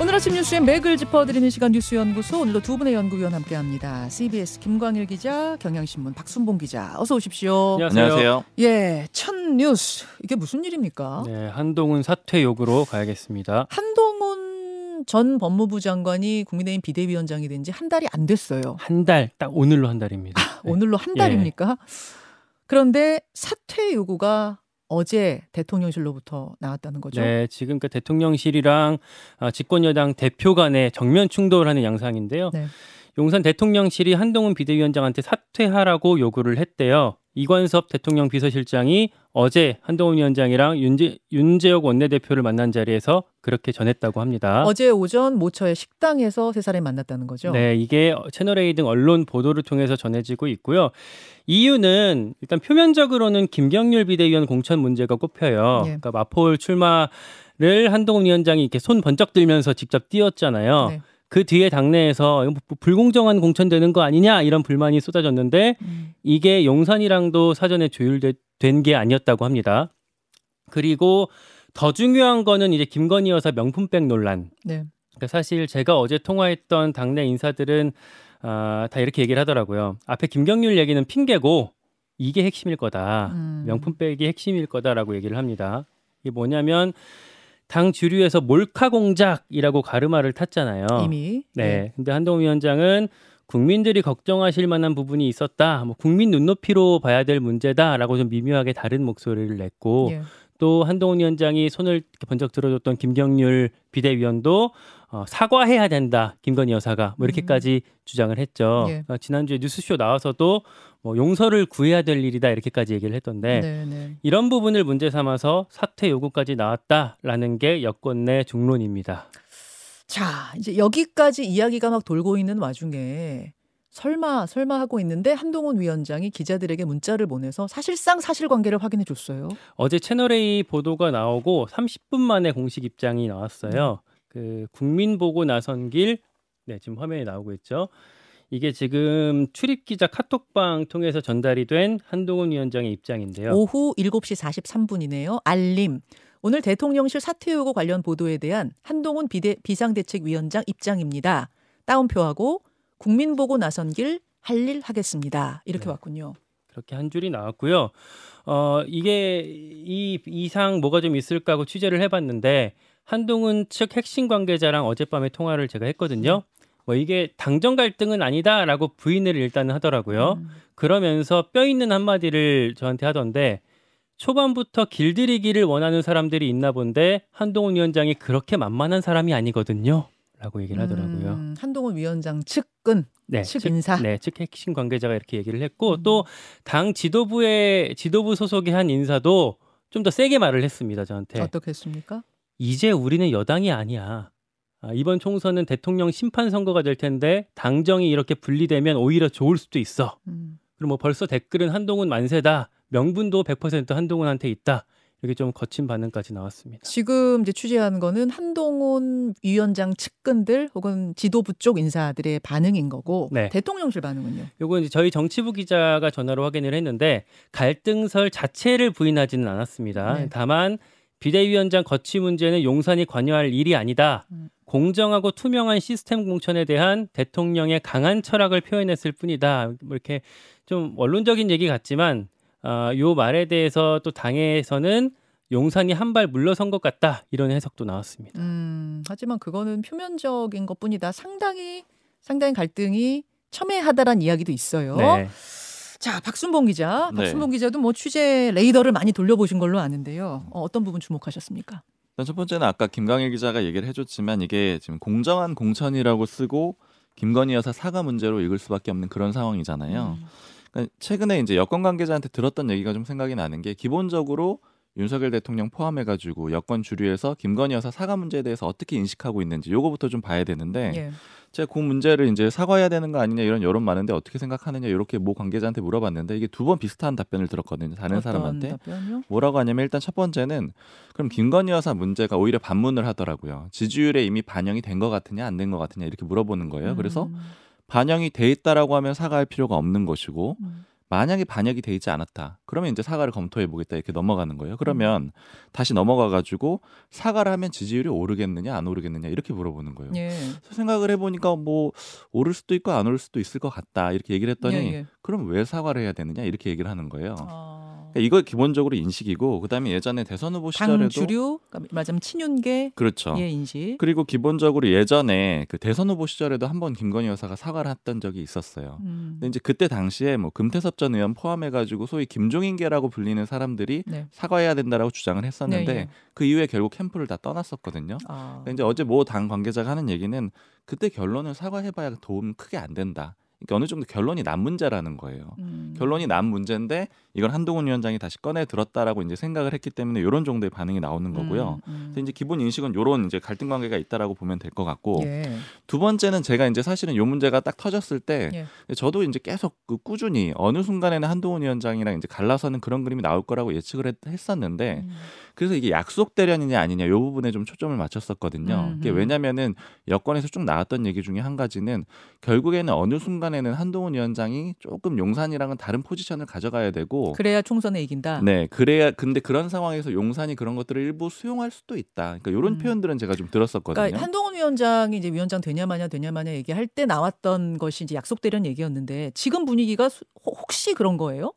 오늘 아침 뉴스의 맥을 짚어드리는 시간 뉴스연구소 오늘도 두 분의 연구위원 함께합니다. CBS 김광일 기자, 경향신문 박순봉 기자, 어서 오십시오. 안녕하세요. 예, 첫 뉴스 이게 무슨 일입니까? 네, 한동훈 사퇴 요구로 가야겠습니다. 한동훈 전 법무부 장관이 국민의힘 비대위원장이 된 지 한 달이 안 됐어요. 한 달, 딱 오늘로 한 달입니다. 네. 오늘로 한 달입니까? 그런데 사퇴 요구가 어제 대통령실로부터 나왔다는 거죠. 네, 지금 그 대통령실이랑 아, 집권 여당 대표 간의 정면 충돌하는 양상인데요. 네. 용산 대통령실이 한동훈 비대위원장한테 사퇴하라고 요구를 했대요. 이관섭 대통령 비서실장이 어제 한동훈 위원장이랑 윤재, 윤재혁 원내대표를 만난 자리에서 그렇게 전했다고 합니다. 어제 오전 모처의 식당에서 세 사람이 만났다는 거죠. 네, 이게 채널A 등 언론 보도를 통해서 전해지고 있고요. 이유는 일단 표면적으로는 김경률 비대위원 공천 문제가 꼽혀요. 예. 그러니까 마포울 출마를 한동훈 위원장이 이렇게 손 번쩍 들면서 직접 띄웠잖아요. 네. 그 뒤에 당내에서 불공정한 공천되는 거 아니냐 이런 불만이 쏟아졌는데 음. 이게 용산이랑도 사전에 조율된 게 아니었다고 합니다. 그리고 더 중요한 거는 이제 김건희 여사 명품백 논란. 네. 그러니까 사실 제가 어제 통화했던 당내 인사들은 아, 다 이렇게 얘기를 하더라고요. 앞에 김경률 얘기는 핑계고 이게 핵심일 거다. 음. 명품백이 핵심일 거다라고 얘기를 합니다. 이게 뭐냐면 당 주류에서 몰카 공작이라고 가르마를 탔잖아요. 이미 네. 근데 한동훈 위원장은 국민들이 걱정하실 만한 부분이 있었다. 뭐 국민 눈높이로 봐야 될 문제다라고 좀 미묘하게 다른 목소리를 냈고 예. 또 한동훈 위원장이 손을 번쩍 들어줬던 김경률 비대위원도 어, 사과해야 된다. 김건희 여사가 뭐 이렇게까지 주장을 했죠. 예. 어, 지난주에 뉴스쇼 나와서도 뭐 용서를 구해야 될 일이다 이렇게까지 얘기를 했던데 네, 네. 이런 부분을 문제 삼아서 사퇴 요구까지 나왔다라는 게 여권 내 중론입니다. 자, 이제 여기까지 이야기가 막 돌고 있는 와중에 설마 설마 하고 있는데 한동훈 위원장이 기자들에게 문자를 보내서 사실상 사실관계를 확인해 줬어요. 어제 채널A 보도가 나오고 30분 만에 공식 입장이 나왔어요. 그 국민 보고 나선 길, 네 지금 화면에 나오고 있죠. 이게 지금 출입 기자 카톡방 통해서 전달이 된 한동훈 위원장의 입장인데요. 오후 7시 43분이네요. 알림. 오늘 대통령실 사퇴 요구 관련 보도에 대한 한동훈 비대, 비상대책위원장 입장입니다. 따옴표하고 국민 보고 나선 길 할 일 하겠습니다. 이렇게 네. 왔군요. 그렇게 한 줄이 나왔고요. 어, 이게 이 이상 뭐가 좀 있을까 하고 취재를 해봤는데 한동훈 측 핵심 관계자랑 어젯밤에 통화를 제가 했거든요. 뭐 이게 당정 갈등은 아니다라고 부인을 일단은 하더라고요. 음. 그러면서 뼈 있는 한마디를 저한테 하던데 초반부터 길들이기를 원하는 사람들이 있나 본데 한동훈 위원장이 그렇게 만만한 사람이 아니거든요. 라고 얘기를 하더라고요. 음, 한동훈 위원장 측근 네, 측 측- 인사. 네, 측 핵심 관계자가 이렇게 얘기를 했고 음. 또당 지도부의 지도부 소속의 한 인사도 좀 더 세게 말을 했습니다. 저한테 어떻게 했습니까? 이제 우리는 여당이 아니야. 아, 이번 총선은 대통령 심판 선거가 될 텐데 당정이 이렇게 분리되면 오히려 좋을 수도 있어. 음. 그리고 뭐 벌써 댓글은 한동훈 만세다. 명분도 100% 한동훈한테 있다. 이렇게 좀 거친 반응까지 나왔습니다. 지금 이제 취재한 거는 한동훈 위원장 측근들 혹은 지도부 쪽 인사들의 반응인 거고 네. 대통령실 반응은요. 요건 이제 저희 정치부 기자가 전화로 확인을 했는데 갈등설 자체를 부인하지는 않았습니다. 네. 다만 비대위원장 거취 문제는 용산이 관여할 일이 아니다. 음. 공정하고 투명한 시스템 공천에 대한 대통령의 강한 철학을 표현했을 뿐이다. 뭐 이렇게 좀 원론적인 얘기 같지만 어, 요 말에 대해서 또 당에서는 용산이 한 발 물러선 것 같다 이런 해석도 나왔습니다. 음, 하지만 그거는 표면적인 것뿐이다. 상당히 상당히 갈등이 첨예하다란 이야기도 있어요. 네. 자, 박순봉 기자. 네. 박순봉 기자도 뭐 취재 레이더를 많이 돌려보신 걸로 아는데요. 어, 어떤 부분 주목하셨습니까? 일단 첫 번째는 아까 김광일 기자가 얘기를 해줬지만 이게 지금 공정한 공천이라고 쓰고 김건희 여사 사과 문제로 읽을 수밖에 없는 그런 상황이잖아요. 음. 그러니까 최근에 이제 여권 관계자한테 들었던 얘기가 좀 생각이 나는 게 기본적으로 윤석열 대통령 포함해가지고 여권 주류에서 김건희 여사 사과 문제에 대해서 어떻게 인식하고 있는지 요거부터 좀 봐야 되는데 예. 제가 그 문제를 이제 사과해야 되는 거 아니냐 이런 여론 많은데 어떻게 생각하느냐 이렇게 모 관계자한테 물어봤는데 이게 두 번 비슷한 답변을 들었거든요. 다른 사람한테 답변이요? 뭐라고 하냐면 일단 첫 번째는 그럼 김건희 여사 문제가 오히려 반문을 하더라고요. 지지율에 이미 반영이 된 것 같으냐 안 된 것 같으냐 이렇게 물어보는 거예요. 그래서 음, 반영이 돼 있다라고 하면 사과할 필요가 없는 것이고 음. 만약에 반영이 돼 있지 않았다. 그러면 이제 사과를 검토해 보겠다 이렇게 넘어가는 거예요. 그러면 다시 넘어가 가지고 사과를 하면 지지율이 오르겠느냐 안 오르겠느냐 이렇게 물어보는 거예요. 예. 그래서 생각을 해 보니까 뭐 오를 수도 있고 안 오를 수도 있을 것 같다 이렇게 얘기를 했더니 예, 예. 그럼 왜 사과를 해야 되느냐 이렇게 얘기를 하는 거예요. 아. 그러니까 이거 기본적으로 인식이고 그다음에 예전에 대선 후보 시절에도 당 주류 그러니까 말하자면 친윤계 그렇죠. 의 인식. 그리고 기본적으로 예전에 그 대선 후보 시절에도 한 번 김건희 여사가 사과를 했던 적이 있었어요. 음. 근데 이제 그때 당시에 뭐 금태섭 전 의원 포함해 가지고 소위 김종인계라고 불리는 사람들이 네. 사과해야 된다라고 주장을 했었는데 네, 예. 그 이후에 결국 캠프를 다 떠났었거든요. 아. 근데 이제 어제 모 당 관계자가 하는 얘기는 그때 결론을 사과해봐야 도움 크게 안 된다. 그러니까 어느 정도 결론이 난 문제라는 거예요. 음. 결론이 난 문제인데 이걸 한동훈 위원장이 다시 꺼내 들었다라고 이제 생각을 했기 때문에 이런 정도의 반응이 나오는 거고요. 음, 음. 그래서 이제 기본 인식은 이런 이제 갈등 관계가 있다라고 보면 될 것 같고 예. 두 번째는 제가 이제 사실은 요 문제가 딱 터졌을 때 예. 저도 이제 계속 그 꾸준히 어느 순간에는 한동훈 위원장이랑 이제 갈라서는 그런 그림이 나올 거라고 예측을 했, 했었는데 음. 그래서 이게 약속 대련이냐 아니냐 요 부분에 좀 초점을 맞췄었거든요. 이게 왜냐면은 여권에서 쭉 나왔던 얘기 중에 한 가지는 결국에는 어느 순간에는 한동훈 위원장이 조금 용산이랑은 다른 포지션을 가져가야 되고 그래야 총선에 이긴다. 네, 그래야 근데 그런 상황에서 용산이 그런 것들을 일부 수용할 수도 있다. 그러니까 이런 음. 표현들은 제가 좀 들었었거든요. 그러니까 한동훈 위원장이 이제 위원장 되냐 마냐 되냐 마냐 얘기할 때 나왔던 것이 이제 약속 대련 얘기였는데 지금 분위기가 수- 혹- 혹시 그런 거예요?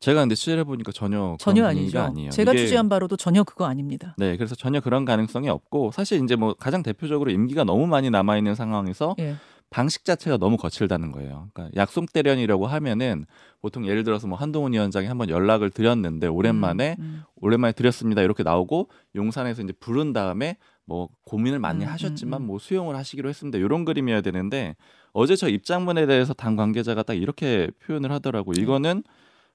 제가 근데 취재를 해보니까 전혀 전혀 아니죠. 아니에요. 제가 이게- 취재한 바로도 전혀 그거 아닙니다. 네, 그래서 전혀 그런 가능성이 없고 사실 이제 뭐 가장 대표적으로 임기가 너무 많이 남아 있는 상황에서 예. 방식 자체가 너무 거칠다는 거예요. 그러니까 약속 대련이라고 하면은 보통 예를 들어서 뭐 한동훈 위원장이 한번 연락을 드렸는데 오랜만에 음, 음. 오랜만에 드렸습니다 이렇게 나오고 용산에서 이제 부른 다음에 뭐 고민을 많이 음, 하셨지만 음, 음. 뭐 수용을 하시기로 했습니다 이런 그림이어야 되는데 어제 저 입장문에 대해서 당 관계자가 딱 이렇게 표현을 하더라고 네. 이거는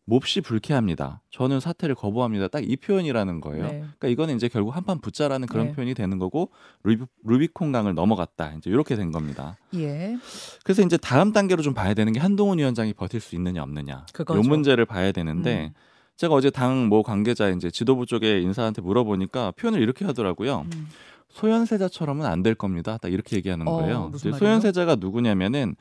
몹시 불쾌합니다. 저는 사퇴를 거부합니다. 딱 이 표현이라는 거예요. 네. 그러니까 이거는 이제 결국 한판 붙자라는 그런 네. 표현이 되는 거고 루비, 루비 콘 강을 넘어갔다. 이제 이렇게 된 겁니다. 예. 그래서 이제 다음 단계로 좀 봐야 되는 게 한동훈 위원장이 버틸 수 있느냐 없느냐. 그거죠. 요 문제를 봐야 되는데 음. 제가 어제 당모 관계자 이제 지도부 쪽에 인사한테 물어보니까 표현을 이렇게 하더라고요. 음. 소현세자처럼은 안 될 겁니다. 딱 이렇게 얘기하는 어, 거예요. 말이에요? 소현세자가 누구냐면은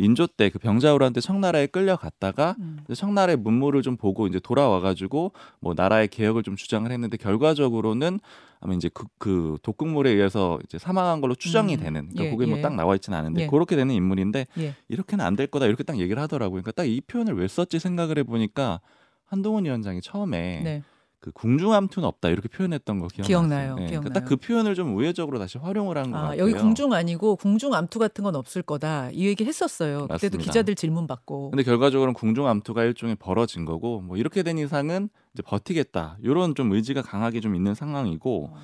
인조 때 그 병자호란때 청나라에 끌려갔다가 음. 청나라의 문물을 좀 보고 이제 돌아와가지고 뭐 나라의 개혁을 좀 주장을 했는데 결과적으로는 아마 이제 그, 그 독극물에 의해서 이제 사망한 걸로 추정이 음. 되는 그러니까 예, 그게 예. 뭐딱 나와 있지는 않은데 예. 그렇게 되는 인물인데 예. 이렇게는 안 될 거다 이렇게 딱 얘기를 하더라고요. 그러니까 딱 이 표현을 왜 썼지 생각을 해보니까 한동훈 위원장이 처음에 네. 그 궁중암투는 없다 이렇게 표현했던 거 기억나요? 기억나요. 네, 기억나요. 딱그 표현을 좀 우회적으로 다시 활용을 한것 아, 같아요. 여기 궁중 아니고 궁중 암투 같은 건 없을 거다. 이 얘기 했었어요. 그때도 맞습니다. 기자들 질문 받고. 근데 결과적으로는 궁중암투가 일종의 벌어진 거고 뭐 이렇게 된 이상은 이제 버티겠다 이런 좀 의지가 강하게 좀 있는 상황이고 어.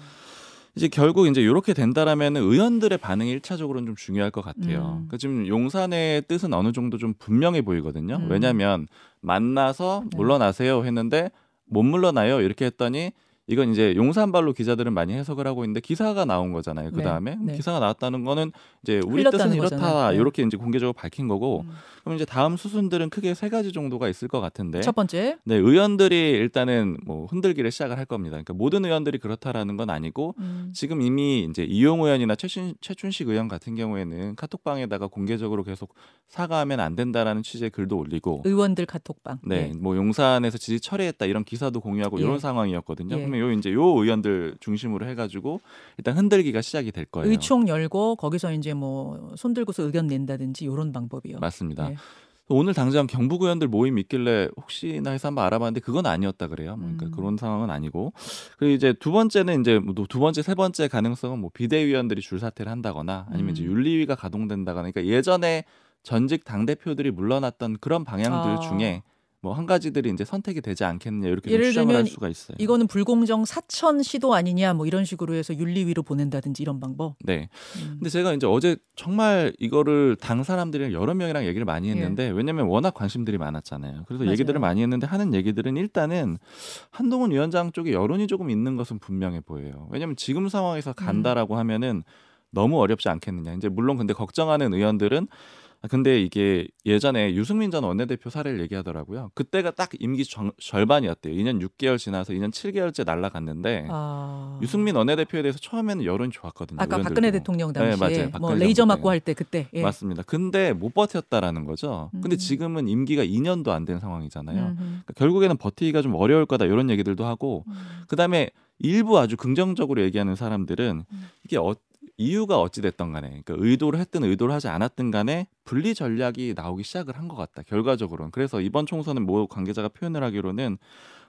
이제 결국 이제 이렇게 된다라면 의원들의 반응이 일차적으로는 좀 중요할 것 같아요. 음. 그러니까 지금 용산의 뜻은 어느 정도 좀 분명해 보이거든요. 음. 왜냐하면 만나서 네. 물러나세요 했는데 못 물러나요? 이렇게 했더니 이건 이제 용산발로 기자들은 많이 해석을 하고 있는데 기사가 나온 거잖아요. 그 네. 다음에 네. 기사가 나왔다는 거는 이제 우리 뜻은 이렇다 거잖아요. 네. 이렇게 이제 공개적으로 밝힌 거고 음. 그럼 이제 다음 수순들은 크게 세 가지 정도가 있을 것 같은데 첫 번째. 네 의원들이 일단은 뭐 흔들기를 시작을 할 겁니다. 그러니까 모든 의원들이 그렇다라는 건 아니고 음. 지금 이미 이제 이용 의원이나 최춘, 최춘식 의원 같은 경우에는 카톡방에다가 공개적으로 계속 사과하면 안 된다라는 취지의 글도 올리고 의원들 카톡방. 네, 예. 뭐 용산에서 지지 철회했다 이런 기사도 공유하고 예. 이런 상황이었거든요. 예. 그러면 요 이제 요 의원들 중심으로 해가지고 일단 흔들기가 시작이 될 거예요. 의총 열고 거기서 이제 뭐 손들고서 의견 낸다든지 이런 방법이요. 맞습니다. 예. 오늘 당장 경북 의원들 모임 있길래 혹시나 해서 한번 알아봤는데 그건 아니었다 그래요. 뭐 그러니까 음. 그런 상황은 아니고 그리고 이제 두 번째는 이제 뭐두 번째 세 번째 가능성은 뭐 비대위원들이 줄 사퇴를 한다거나 아니면 이제 음. 윤리위가 가동된다거나 그러니까 예전에 전직 당 대표들이 물러났던 그런 방향들 아. 중에 뭐 한 가지들이 이제 선택이 되지 않겠느냐 이렇게 좀 예를 추정을 할 수가 있어요. 이거는 불공정 사천 시도 아니냐 뭐 이런 식으로 해서 윤리위로 보낸다든지 이런 방법. 네. 음. 근데 제가 이제 어제 정말 이거를 당 사람들이랑 여러 명이랑 얘기를 많이 했는데 왜냐면 워낙 관심들이 많았잖아요. 그래서 예. 맞아요. 얘기들을 많이 했는데 하는 얘기들은 일단은 한동훈 위원장 쪽에 여론이 조금 있는 것은 분명해 보여요. 왜냐면 지금 상황에서 간다라고 음. 하면은 너무 어렵지 않겠느냐. 이제 물론 근데 걱정하는 의원들은 아, 근데 이게 예전에 유승민 전 원내대표 사례를 얘기하더라고요. 그때가 딱 임기 정- 절반이었대요. 2년 6개월 지나서 2년 7개월째 날라갔는데 아. 유승민 원내대표에 대해서 처음에는 여론이 좋았거든요. 아까. 박근혜 대통령 네, 당시에 맞아요. 뭐 레이저 정부 맞고 때. 할때 그때 예. 맞습니다. 근데 못 버텼다라는 거죠. 근데 음. 지금은 임기가 2년도 안 된 상황이잖아요. 그러니까 결국에는 버티기가 좀 어려울 거다 이런 얘기들도 하고 음. 그다음에 일부 아주 긍정적으로 얘기하는 사람들은 음. 이게 어, 이유가 어찌 됐던 간에 그러니까 의도를 했든 의도를 하지 않았든 간에 분리 전략이 나오기 시작을 한 것 같다. 결과적으로는. 그래서 이번 총선은 모 관계자가 표현을 하기로는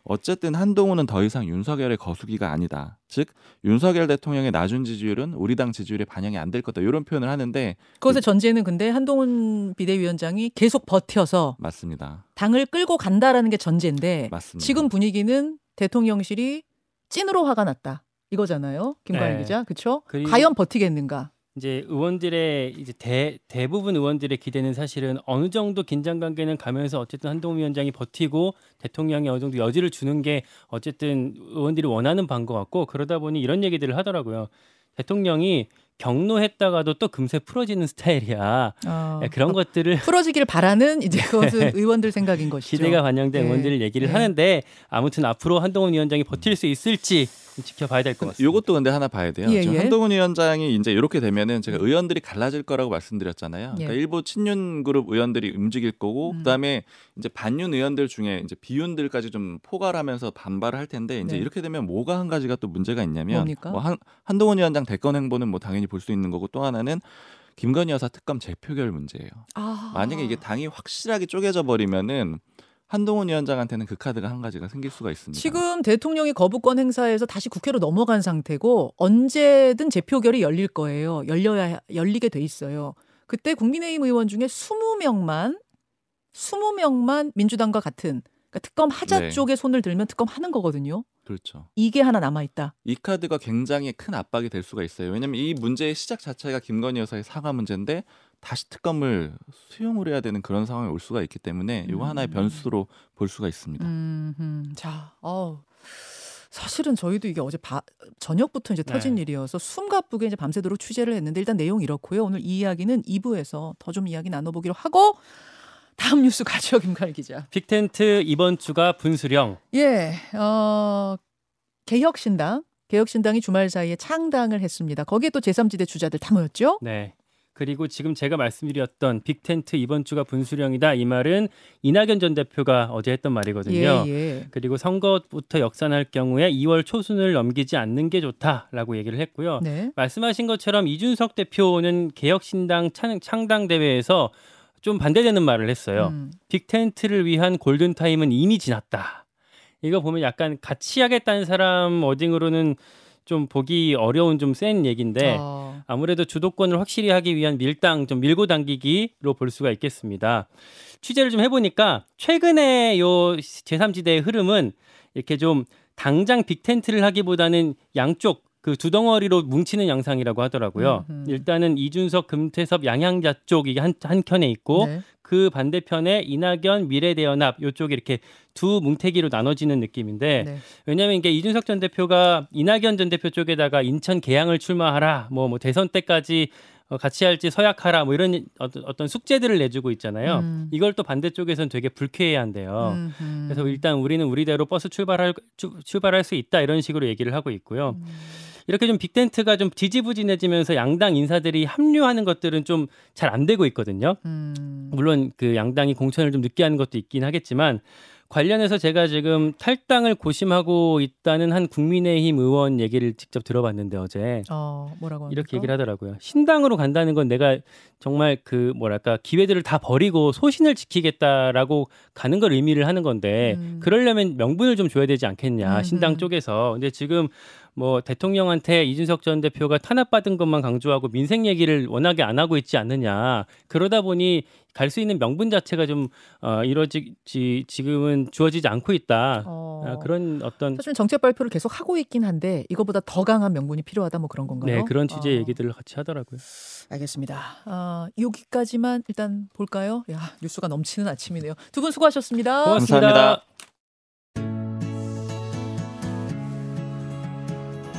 어쨌든 한동훈은 더 이상 윤석열의 거수기가 아니다. 즉 윤석열 대통령의 낮은 지지율은 우리 당 지지율에 반영이 안 될 거다. 이런 표현을 하는데 그것의 전제는 근데 한동훈 비대위원장이 계속 버텨서 맞습니다. 당을 끌고 간다라는 게 전제인데 맞습니다. 지금 분위기는 대통령실이 찐으로 화가 났다. 이거잖아요. 김관일 네. 기자. 그렇죠? 과연 버티겠는가? 이제 의원들의 이제 대, 대부분 의원들의 기대는 사실은 어느 정도 긴장 관계는 가면서 어쨌든 한동훈 위원장이 버티고 대통령이 어느 정도 여지를 주는 게 어쨌든 의원들이 원하는 바인 것 같고 그러다 보니 이런 얘기들을 하더라고요. 대통령이 경로했다가도 또 금세 풀어지는 스타일이야. 어, 네, 그런 것들을 풀어지길 바라는 이제 그것은 의원들 생각인 것이죠. 기대가 반영된 네. 의원들 얘기를 네. 하는데 아무튼 앞으로 한동훈 위원장이 버틸 수 있을지 좀 지켜봐야 될 것 같습니다. 요것도 근데 하나 봐야 돼요. 예, 예. 한동훈 위원장이 이제 이렇게 되면은 제가 의원들이 갈라질 거라고 말씀드렸잖아요. 그러니까 예. 일부 친윤 그룹 의원들이 움직일 거고 음. 그다음에 이제 반윤 의원들 중에 이제 비윤들까지 좀 포괄하면서 반발을 할 텐데 이제 네. 이렇게 되면 뭐가 한 가지가 또 문제가 있냐면 뭡니까? 뭐 한, 한동훈 위원장 대권 행보는 뭐 당연히 볼 수 있는 거고 또 하나는 김건희 여사 특검 재표결 문제예요. 아. 만약에 이게 당이 확실하게 쪼개져 버리면은 한동훈 위원장한테는 그 카드가 한 가지가 생길 수가 있습니다. 지금 대통령이 거부권 행사에서 다시 국회로 넘어간 상태고 언제든 재표결이 열릴 거예요. 열려야 열리게 돼 있어요. 그때 국민의힘 의원 중에 20명만 20명만 민주당과 같은 그러니까 특검 하자 네. 쪽에 손을 들면 특검 하는 거거든요. 그렇죠. 이게 하나 남아 있다. 이 카드가 굉장히 큰 압박이 될 수가 있어요. 왜냐하면 이 문제의 시작 자체가 김건희 여사의 사과 문제인데 다시 특검을 수용을 해야 되는 그런 상황이 올 수가 있기 때문에 이거 음. 하나의 변수로 볼 수가 있습니다. 음, 음. 자, 어 사실은 저희도 이게 어제 바, 저녁부터 이제 터진 네. 일이어서 숨가쁘게 이제 밤새도록 취재를 했는데 일단 내용 이렇고요. 오늘 이 이야기는 2부에서 더 좀 이야기 나눠보기로 하고 다음 뉴스 가죠, 김칼 기자. 빅텐트 이번 주가 분수령. 예, 어, 개혁신당, 개혁신당이 주말 사이에 창당을 했습니다. 거기에 또 제3지대 주자들 다 모였죠? 네. 그리고 지금 제가 말씀드렸던 빅텐트 이번 주가 분수령이다 이 말은 이낙연 전 대표가 어제 했던 말이거든요. 예, 예. 그리고 선거부터 역산할 경우에 2월 초순을 넘기지 않는 게 좋다라고 얘기를 했고요. 네. 말씀하신 것처럼 이준석 대표는 개혁신당 창, 창당 대회에서 좀 반대되는 말을 했어요. 음, 빅텐트를 위한 골든타임은 이미 지났다. 이거 보면 약간 같이 하겠다는 사람 어딩으로는 좀 보기 어려운 좀 센 얘기인데 어, 아무래도 주도권을 확실히 하기 위한 밀당 좀 밀고 당기기로 볼 수가 있겠습니다. 취재를 좀 해보니까 최근에 요 제3지대의 흐름은 이렇게 좀 당장 빅텐트를 하기보다는 양쪽 그 두 덩어리로 뭉치는 양상이라고 하더라고요. 음흠. 일단은 이준석, 금태섭, 양양자 쪽이 한, 한 켠에 있고 네. 그 반대편에 이낙연, 미래대연합 요쪽이 이렇게 두 뭉태기로 나눠지는 느낌인데 네. 왜냐하면 이게 이준석 전 대표가 이낙연 전 대표 쪽에다가 인천 계양을 출마하라 뭐, 뭐 대선 때까지 어, 같이 할지 서약하라 뭐 이런 어떤, 숙제들을 내주고 있잖아요. 음. 이걸 또 반대쪽에서는 되게 불쾌해한대요. 음, 음. 그래서 일단 우리는 우리대로 버스 출발할 주- 출발할 수 있다 이런 식으로 얘기를 하고 있고요. 음. 이렇게 좀 빅텐트가 좀 지지부진해지면서 양당 인사들이 합류하는 것들은 좀 잘 안 되고 있거든요. 음. 물론 그 양당이 공천을 좀 늦게 하는 것도 있긴 하겠지만 관련해서 제가 지금 탈당을 고심하고 있다는 한 국민의힘 의원 얘기를 직접 들어봤는데 어제 어, 뭐라고 합니까? 이렇게 얘기를 하더라고요. 신당으로 간다는 건 내가 정말 그 뭐랄까 기회들을 다 버리고 소신을 지키겠다라고 가는 걸 의미를 하는 건데 음. 그러려면 명분을 좀 줘야 되지 않겠냐 음, 신당 음. 쪽에서. 근데 지금 뭐 대통령한테 이준석 전 대표가 탄압받은 것만 강조하고 민생 얘기를 워낙에 안 하고 있지 않느냐. 그러다 보니 갈 수 있는 명분 자체가 좀 어, 이루어지지 지금은 주어지지 않고 있다. 어. 아, 그런 어떤 사실 정책 발표를 계속 하고 있긴 한데 이거보다 더 강한 명분이 필요하다 뭐 그런 건가요? 네 그런 취지 어, 의 얘기들을 같이 하더라고요. 알겠습니다. 어, 여기까지만 일단 볼까요? 야 뉴스가 넘치는 아침이네요. 두 분 수고하셨습니다. 고맙습니다. 감사합니다.